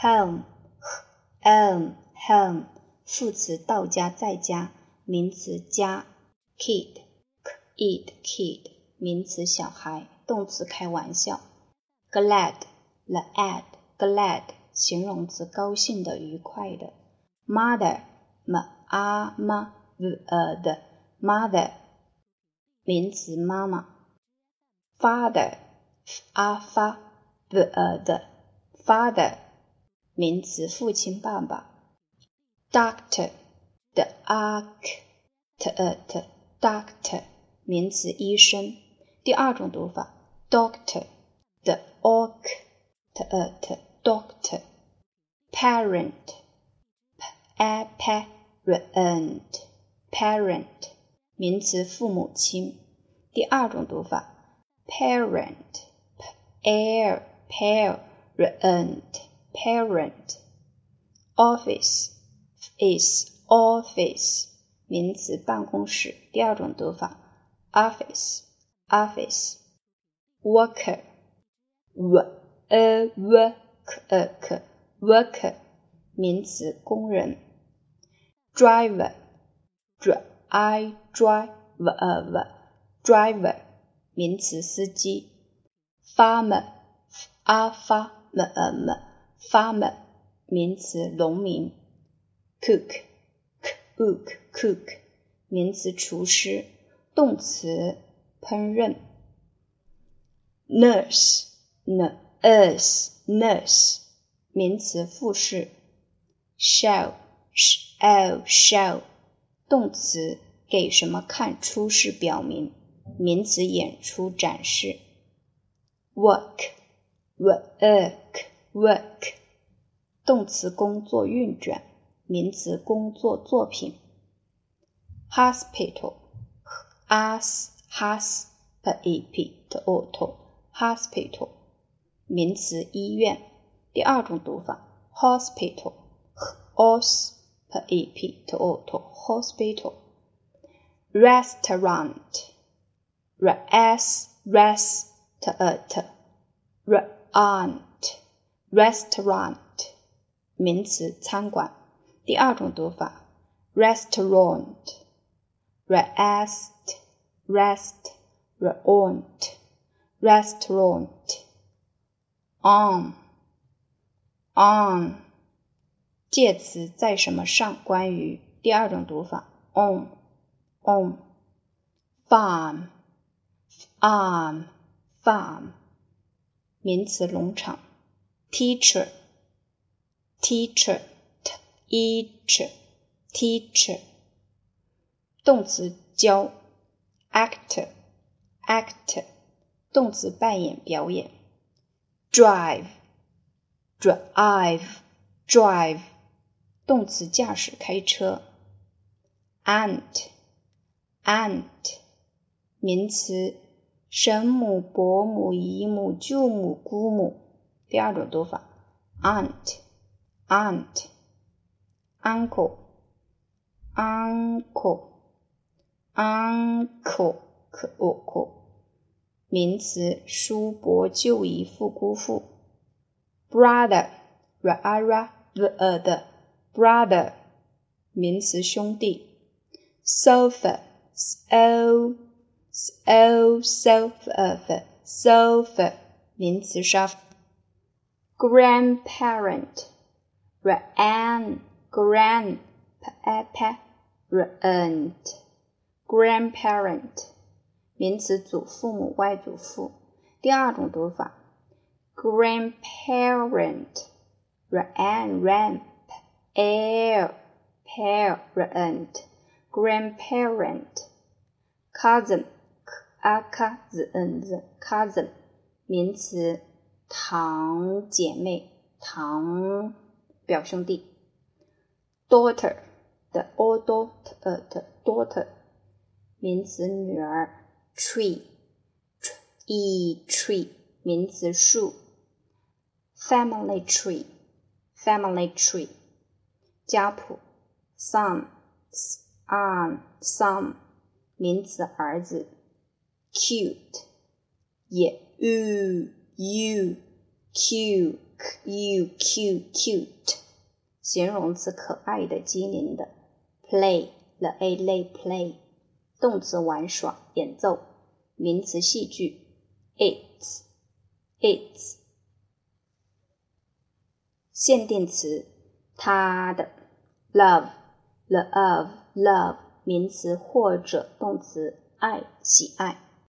home，home，home，副词到家在家，名词家，kid，kid，kid，名词小孩，动词开玩笑，glad，the ad，glad，形容词高兴的、愉快的，mother，m a m v e 的 mother，名词妈妈，father，a f v e 的 father，名词父亲爸爸，doctor，the arc t e t doctor，名词医生。第二种读法，doctor，the orc t e t doctor。parent，a parent，parent，名词父母亲。第二种读法，parent，p a parent parent，parent。office is office，名词办公室。第二种读法，office office。worker，w a w k k worker，名词工人。driver，dr i drive driver，名词司机。farmer，f a f a m m farmer，名词农民。cook，cook cook，名词厨师。动词烹饪。；nurse，nurse，nurse，名词复式。show show show，动词给什么看，出示表明。名词演出展示。work work work，动词工作运转。名词工作作品。hospital has has p e p t o t hospital，名词医院。第二种读法，hospital，os p e p t o t hospital。restaurant，res res t e t restaurant，restaurant，名词餐馆。第二种读法，restaurant，rest rest restaurant restaurant on on 介词在什么上？关于第二种读法，on on farm farm farm 名词农场 ，teacher teacher teacher teacher 动词教，actor actor 动词扮演表演，drive drive drive 动词驾驶开车，aunt aunt 名词生母、伯母、姨母、舅母、姑母。第二种读法，aunt aunt uncle uncle uncle uncle 名词叔伯、舅姨父、姑父。brother，ra v 的 brother，名词兄弟。sofa，so so sofa sofa，名词沙发。grandparent，gran grand parent grandparent。名词祖父母、外祖父。第二种读法，grandparent，ran ramp air parent grandparent cousin a k z n z cousin 名词 堂姐妹、堂表兄弟。daughter 的 o daughter daughter 名词女儿。tree e tree 名词树，family tree family tree 家谱，son son son 名词儿子，cute 也 u u cute u q cute，形容词可爱的、机灵的。play the a l play，动词玩耍、演奏。名词戏剧。its its，限定词他的。love the of love，名词或者动词爱、喜爱。